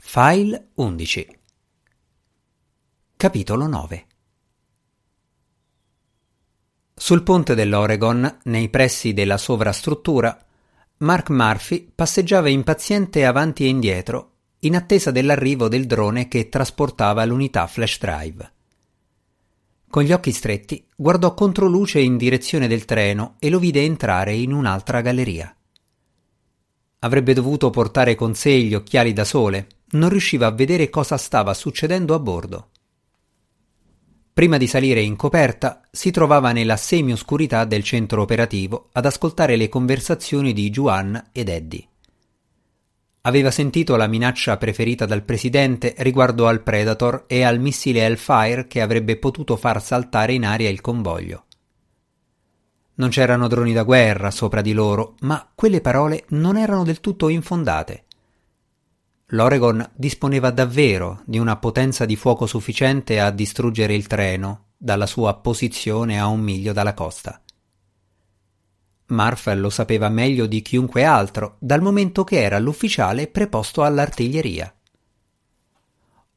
File 11 Capitolo 9 Sul ponte dell'Oregon, nei pressi della sovrastruttura, Mark Murphy passeggiava impaziente avanti e indietro, in attesa dell'arrivo del drone che trasportava l'unità flash drive. Con gli occhi stretti guardò controluce in direzione del treno e lo vide entrare in un'altra galleria. Avrebbe dovuto portare con sé gli occhiali da sole, non riusciva a vedere cosa stava succedendo a bordo. Prima di salire in coperta, si trovava nella semi-oscurità del centro operativo ad ascoltare le conversazioni di Juan ed Eddie. Aveva sentito la minaccia preferita dal presidente riguardo al Predator e al missile Hellfire che avrebbe potuto far saltare in aria il convoglio. Non c'erano droni da guerra sopra di loro, ma quelle parole non erano del tutto infondate. L'Oregon disponeva davvero di una potenza di fuoco sufficiente a distruggere il treno dalla sua posizione a un miglio dalla costa. Marf lo sapeva meglio di chiunque altro, dal momento che era l'ufficiale preposto all'artiglieria.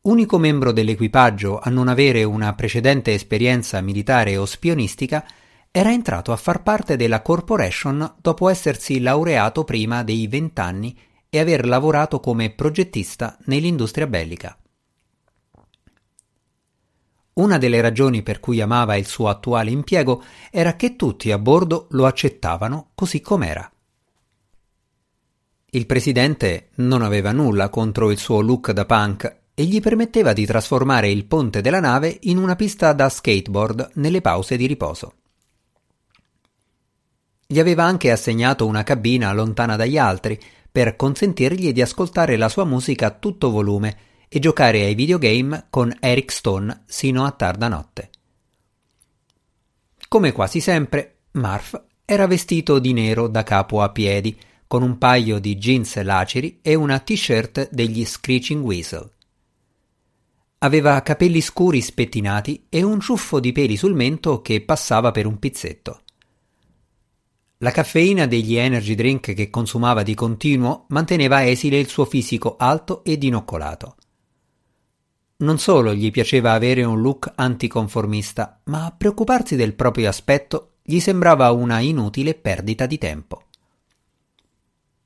Unico membro dell'equipaggio a non avere una precedente esperienza militare o spionistica, era entrato a far parte della corporation dopo essersi laureato prima dei vent'anni e aver lavorato come progettista nell'industria bellica. Una delle ragioni per cui amava il suo attuale impiego era che tutti a bordo lo accettavano così com'era. Il presidente non aveva nulla contro il suo look da punk e gli permetteva di trasformare il ponte della nave in una pista da skateboard nelle pause di riposo. Gli aveva anche assegnato una cabina lontana dagli altri per consentirgli di ascoltare la sua musica a tutto volume e giocare ai videogame con Eric Stone sino a tarda notte. Come quasi sempre, Marf era vestito di nero da capo a piedi, con un paio di jeans laceri e una t-shirt degli Screeching Weasel. Aveva capelli scuri spettinati e un ciuffo di peli sul mento che passava per un pizzetto. La caffeina degli energy drink che consumava di continuo manteneva esile il suo fisico alto e dinoccolato. Non solo gli piaceva avere un look anticonformista, ma preoccuparsi del proprio aspetto gli sembrava una inutile perdita di tempo.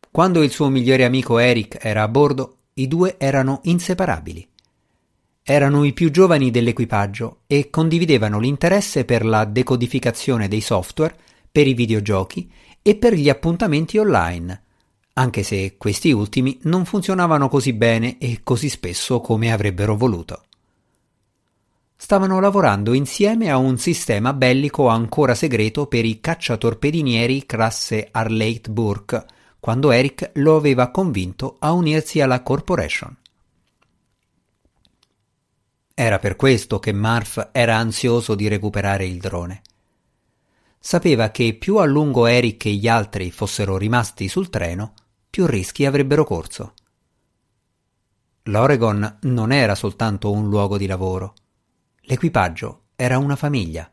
Quando il suo migliore amico Eric era a bordo, i due erano inseparabili. Erano i più giovani dell'equipaggio e condividevano l'interesse per la decodificazione dei software per i videogiochi e per gli appuntamenti online, anche se questi ultimi non funzionavano così bene e così spesso come avrebbero voluto. Stavano lavorando insieme a un sistema bellico ancora segreto per i cacciatorpedinieri classe Arleit Burke, quando Eric lo aveva convinto a unirsi alla Corporation. Era per questo che Marf era ansioso di recuperare il drone sapeva che più a lungo Eric e gli altri fossero rimasti sul treno, più rischi avrebbero corso. L'Oregon non era soltanto un luogo di lavoro. L'equipaggio era una famiglia.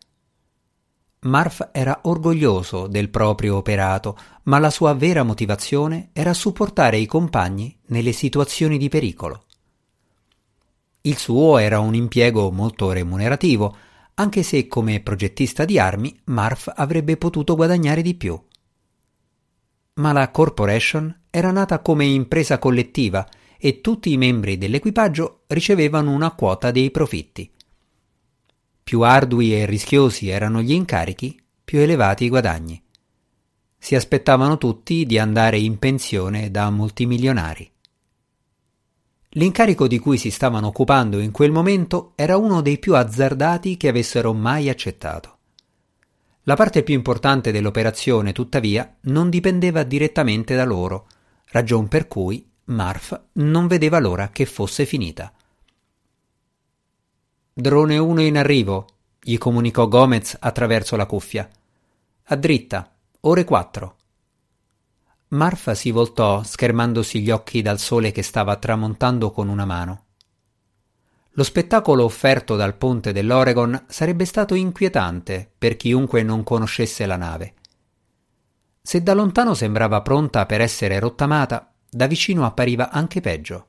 Marf era orgoglioso del proprio operato, ma la sua vera motivazione era supportare i compagni nelle situazioni di pericolo. Il suo era un impiego molto remunerativo, anche se come progettista di armi Marf avrebbe potuto guadagnare di più. Ma la Corporation era nata come impresa collettiva e tutti i membri dell'equipaggio ricevevano una quota dei profitti. Più ardui e rischiosi erano gli incarichi, più elevati i guadagni. Si aspettavano tutti di andare in pensione da multimilionari. L'incarico di cui si stavano occupando in quel momento era uno dei più azzardati che avessero mai accettato. La parte più importante dell'operazione, tuttavia, non dipendeva direttamente da loro, ragion per cui Marf non vedeva l'ora che fosse finita. Drone 1 in arrivo, gli comunicò Gomez attraverso la cuffia. A dritta, ore 4. Marfa si voltò, schermandosi gli occhi dal sole che stava tramontando con una mano. Lo spettacolo offerto dal ponte dell'Oregon sarebbe stato inquietante per chiunque non conoscesse la nave. Se da lontano sembrava pronta per essere rottamata, da vicino appariva anche peggio.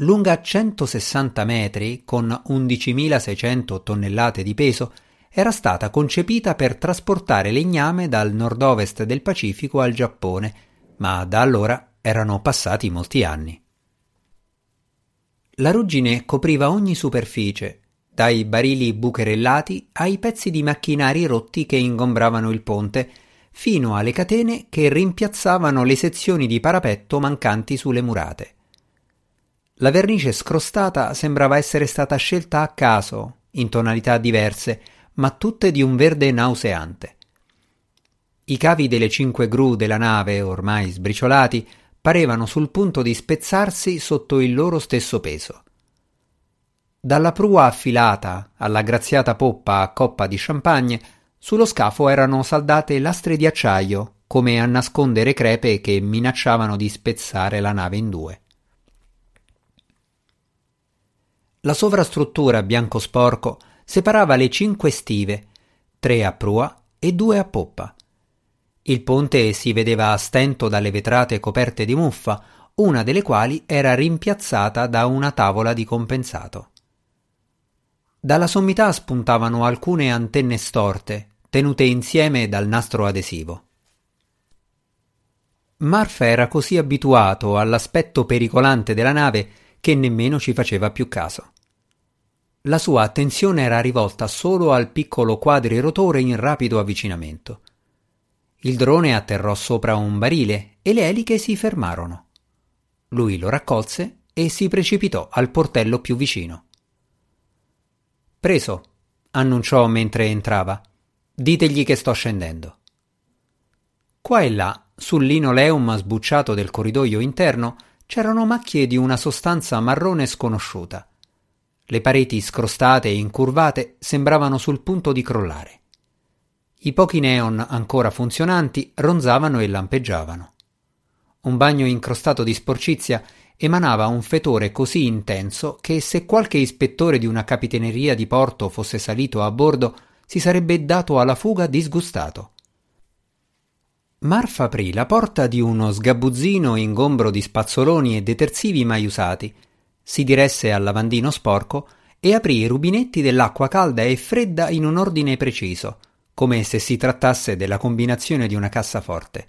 lunga 160 metri con 11.600 tonnellate di peso, era stata concepita per trasportare legname dal nord-ovest del Pacifico al Giappone, ma da allora erano passati molti anni. La ruggine copriva ogni superficie, dai barili bucherellati ai pezzi di macchinari rotti che ingombravano il ponte, fino alle catene che rimpiazzavano le sezioni di parapetto mancanti sulle murate. La vernice scrostata sembrava essere stata scelta a caso, in tonalità diverse, ma tutte di un verde nauseante. I cavi delle cinque gru della nave, ormai sbriciolati, parevano sul punto di spezzarsi sotto il loro stesso peso. Dalla prua affilata alla graziata poppa a coppa di champagne, sullo scafo erano saldate lastre di acciaio, come a nascondere crepe che minacciavano di spezzare la nave in due. La sovrastruttura bianco sporco separava le cinque stive, tre a prua e due a poppa. Il ponte si vedeva a stento dalle vetrate coperte di muffa, una delle quali era rimpiazzata da una tavola di compensato. Dalla sommità spuntavano alcune antenne storte, tenute insieme dal nastro adesivo. Marfa era così abituato all'aspetto pericolante della nave che nemmeno ci faceva più caso. La sua attenzione era rivolta solo al piccolo quadrirotore in rapido avvicinamento. Il drone atterrò sopra un barile e le eliche si fermarono. Lui lo raccolse e si precipitò al portello più vicino. Preso, annunciò mentre entrava. Ditegli che sto scendendo. Qua e là, sul linoleum sbucciato del corridoio interno, c'erano macchie di una sostanza marrone sconosciuta. Le pareti scrostate e incurvate sembravano sul punto di crollare. I pochi neon ancora funzionanti ronzavano e lampeggiavano. Un bagno incrostato di sporcizia emanava un fetore così intenso che se qualche ispettore di una capitaneria di porto fosse salito a bordo si sarebbe dato alla fuga disgustato. Marfa aprì la porta di uno sgabuzzino ingombro di spazzoloni e detersivi mai usati, si diresse al lavandino sporco e aprì i rubinetti dell'acqua calda e fredda in un ordine preciso, come se si trattasse della combinazione di una cassaforte.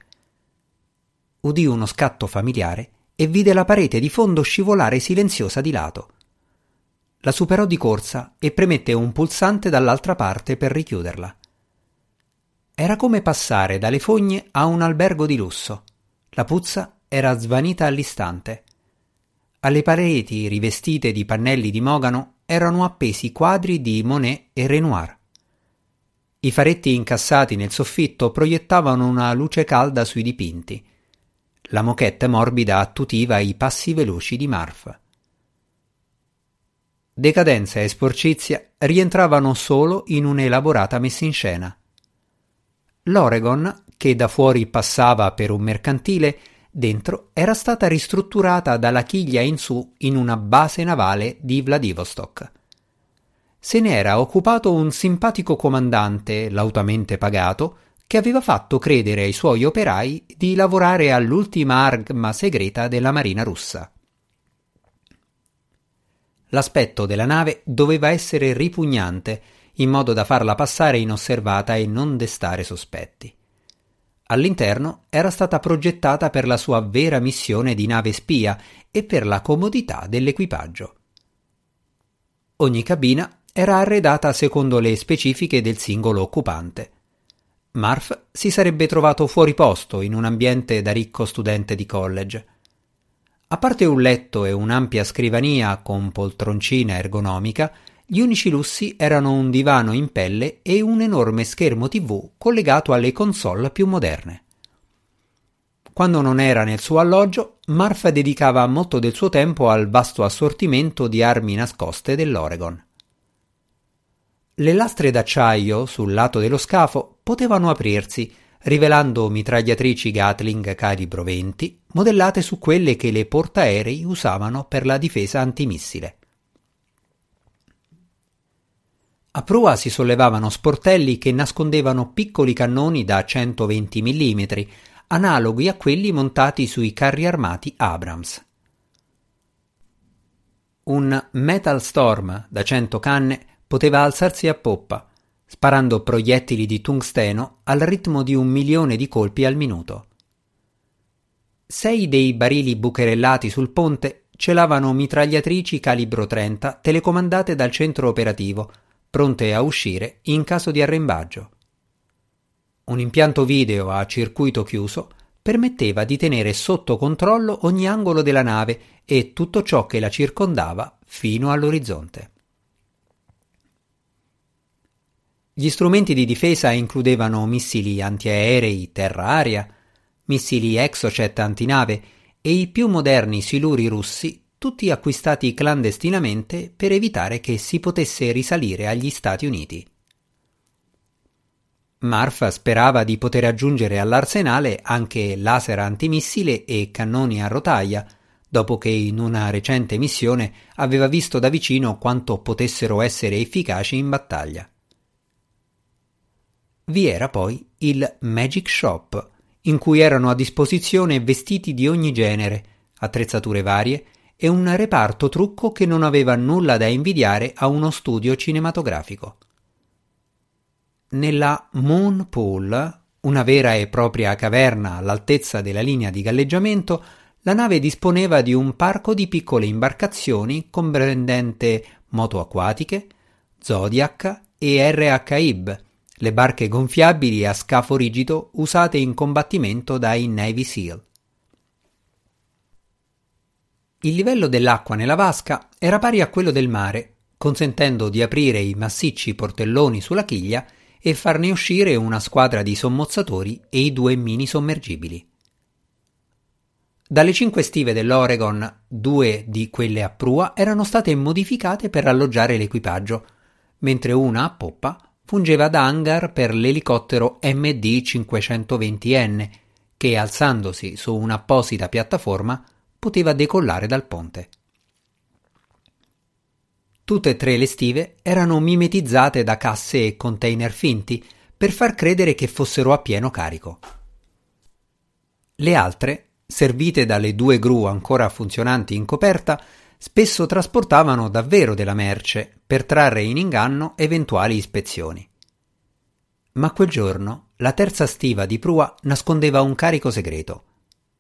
Udì uno scatto familiare e vide la parete di fondo scivolare silenziosa di lato. La superò di corsa e premette un pulsante dall'altra parte per richiuderla. Era come passare dalle fogne a un albergo di lusso. La puzza era svanita all'istante. Alle pareti rivestite di pannelli di mogano erano appesi quadri di Monet e Renoir. I faretti incassati nel soffitto proiettavano una luce calda sui dipinti. La moquette morbida attutiva i passi veloci di Marf. Decadenza e sporcizia rientravano solo in un'elaborata messa in scena. L'Oregon, che da fuori passava per un mercantile, dentro era stata ristrutturata dalla chiglia in su in una base navale di Vladivostok. Se ne era occupato un simpatico comandante, lautamente pagato, che aveva fatto credere ai suoi operai di lavorare all'ultima arma segreta della marina russa. L'aspetto della nave doveva essere ripugnante in modo da farla passare inosservata e non destare sospetti. All'interno era stata progettata per la sua vera missione di nave spia e per la comodità dell'equipaggio. Ogni cabina era arredata secondo le specifiche del singolo occupante. Marf si sarebbe trovato fuori posto in un ambiente da ricco studente di college. A parte un letto e un'ampia scrivania con poltroncina ergonomica, gli unici lussi erano un divano in pelle e un enorme schermo TV collegato alle console più moderne. Quando non era nel suo alloggio, Marfa dedicava molto del suo tempo al vasto assortimento di armi nascoste dell'Oregon. Le lastre d'acciaio sul lato dello scafo potevano aprirsi, rivelando mitragliatrici Gatling calibro 20, modellate su quelle che le portaerei usavano per la difesa antimissile. A prua si sollevavano sportelli che nascondevano piccoli cannoni da 120 mm, analoghi a quelli montati sui carri armati Abrams. un Metal Storm da cento canne poteva alzarsi a poppa, sparando proiettili di tungsteno al ritmo di un milione di colpi al minuto. Sei dei barili bucherellati sul ponte celavano mitragliatrici calibro 30 telecomandate dal centro operativo, pronte a uscire in caso di arrembaggio. Un impianto video a circuito chiuso permetteva di tenere sotto controllo ogni angolo della nave e tutto ciò che la circondava fino all'orizzonte. Gli strumenti di difesa includevano missili antiaerei terra-aria, missili Exocet antinave e i più moderni siluri russi, tutti acquistati clandestinamente per evitare che si potesse risalire agli Stati Uniti. Marfa sperava di poter aggiungere all'arsenale anche laser antimissile e cannoni a rotaia, dopo che in una recente missione aveva visto da vicino quanto potessero essere efficaci in battaglia. Vi era poi il Magic Shop, in cui erano a disposizione vestiti di ogni genere, attrezzature varie e un reparto trucco che non aveva nulla da invidiare a uno studio cinematografico. Nella Moon Pool, una vera e propria caverna all'altezza della linea di galleggiamento, la nave disponeva di un parco di piccole imbarcazioni comprendente moto acquatiche, Zodiac e RH-IB, le barche gonfiabili a scafo rigido usate in combattimento dai Navy SEAL. Il livello dell'acqua nella vasca era pari a quello del mare, consentendo di aprire i massicci portelloni sulla chiglia e farne uscire una squadra di sommozzatori e i due mini sommergibili. Dalle cinque stive dell'Oregon, due di quelle a prua erano state modificate per alloggiare l'equipaggio, mentre una a poppa fungeva da hangar per l'elicottero MD-520N, che alzandosi su un'apposita piattaforma poteva decollare dal ponte. Tutte e tre le stive erano mimetizzate da casse e container finti per far credere che fossero a pieno carico. Le altre, servite dalle due gru ancora funzionanti in coperta, spesso trasportavano davvero della merce per trarre in inganno eventuali ispezioni. Ma quel giorno la terza stiva di prua nascondeva un carico segreto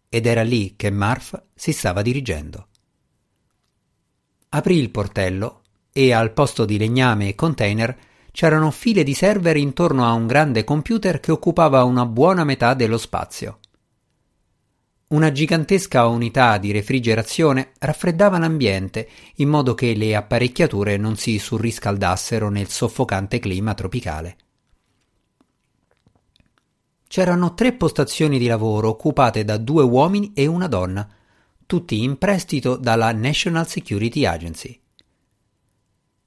ed era lì che Marf si stava dirigendo. Aprì il portello e al posto di legname e container c'erano file di server intorno a un grande computer che occupava una buona metà dello spazio. Una gigantesca unità di refrigerazione raffreddava l'ambiente in modo che le apparecchiature non si surriscaldassero nel soffocante clima tropicale. C'erano tre postazioni di lavoro occupate da due uomini e una donna, tutti in prestito dalla National Security Agency.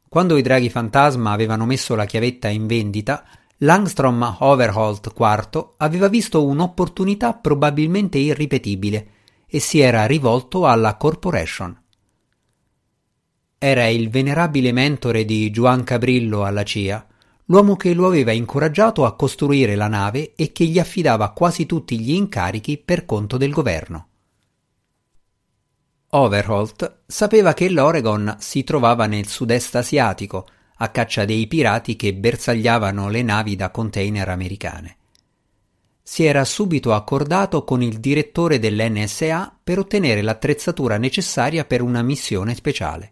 Quando i draghi fantasma avevano messo la chiavetta in vendita, Langstrom Overholt IV aveva visto un'opportunità probabilmente irripetibile e si era rivolto alla Corporation. Era il venerabile mentore di Juan Cabrillo alla CIA, l'uomo che lo aveva incoraggiato a costruire la nave e che gli affidava quasi tutti gli incarichi per conto del governo. Overholt sapeva che l'Oregon si trovava nel sud-est asiatico, a caccia dei pirati che bersagliavano le navi da container americane. Si era subito accordato con il direttore dell'NSA per ottenere l'attrezzatura necessaria per una missione speciale.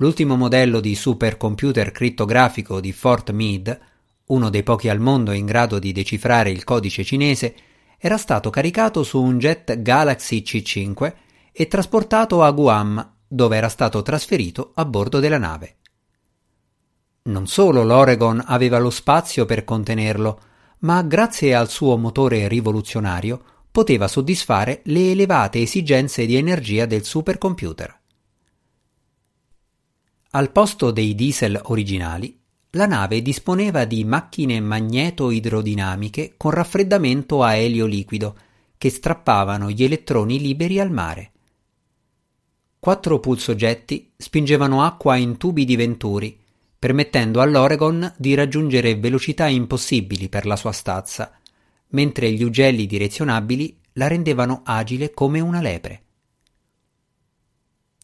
L'ultimo modello di supercomputer crittografico di Fort Meade, uno dei pochi al mondo in grado di decifrare il codice cinese, era stato caricato su un jet Galaxy C5 e trasportato a Guam, dove era stato trasferito a bordo della nave. Non solo l'Oregon aveva lo spazio per contenerlo, ma grazie al suo motore rivoluzionario poteva soddisfare le elevate esigenze di energia del supercomputer. Al posto dei diesel originali, la nave disponeva di macchine magneto-idrodinamiche con raffreddamento a elio liquido che strappavano gli elettroni liberi al mare. Quattro pulsogetti spingevano acqua in tubi di venturi permettendo all'Oregon di raggiungere velocità impossibili per la sua stazza, mentre gli ugelli direzionabili la rendevano agile come una lepre.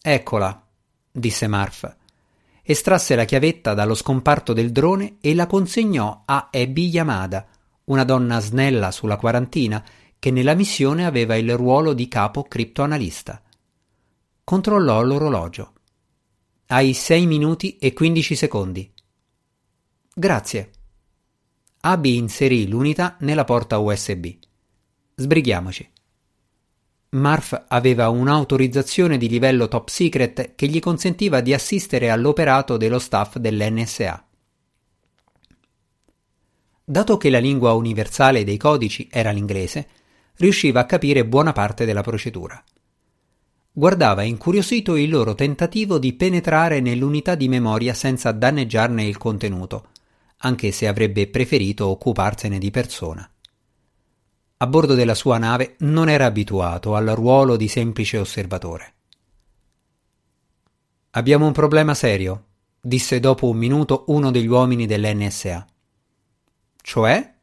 Eccola, disse Marf. Estrasse la chiavetta dallo scomparto del drone e la consegnò a Abby Yamada, una donna snella sulla quarantina che nella missione aveva il ruolo di capo criptoanalista. Controllò l'orologio. Hai sei minuti e quindici secondi. Grazie. Abby inserì l'unità nella porta USB. Sbrighiamoci. Marf aveva un'autorizzazione di livello top secret che gli consentiva di assistere all'operato dello staff dell'NSA. Dato che la lingua universale dei codici era l'inglese, riusciva a capire buona parte della procedura. Guardava incuriosito il loro tentativo di penetrare nell'unità di memoria senza danneggiarne il contenuto, anche se avrebbe preferito occuparsene di persona. A bordo della sua nave non era abituato al ruolo di semplice osservatore. Abbiamo un problema serio, disse dopo un minuto uno degli uomini dell'NSA. Cioè?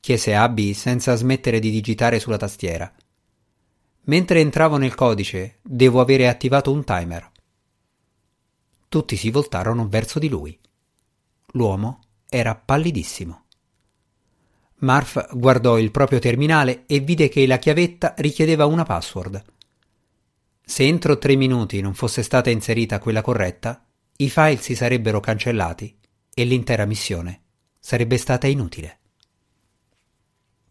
chiese Abby senza smettere di digitare sulla tastiera. Mentre entravo nel codice, devo avere attivato un timer. Tutti si voltarono verso di lui. L'uomo era pallidissimo. Marf guardò il proprio terminale e vide che la chiavetta richiedeva una password. Se entro tre minuti non fosse stata inserita quella corretta, i file si sarebbero cancellati e l'intera missione sarebbe stata inutile.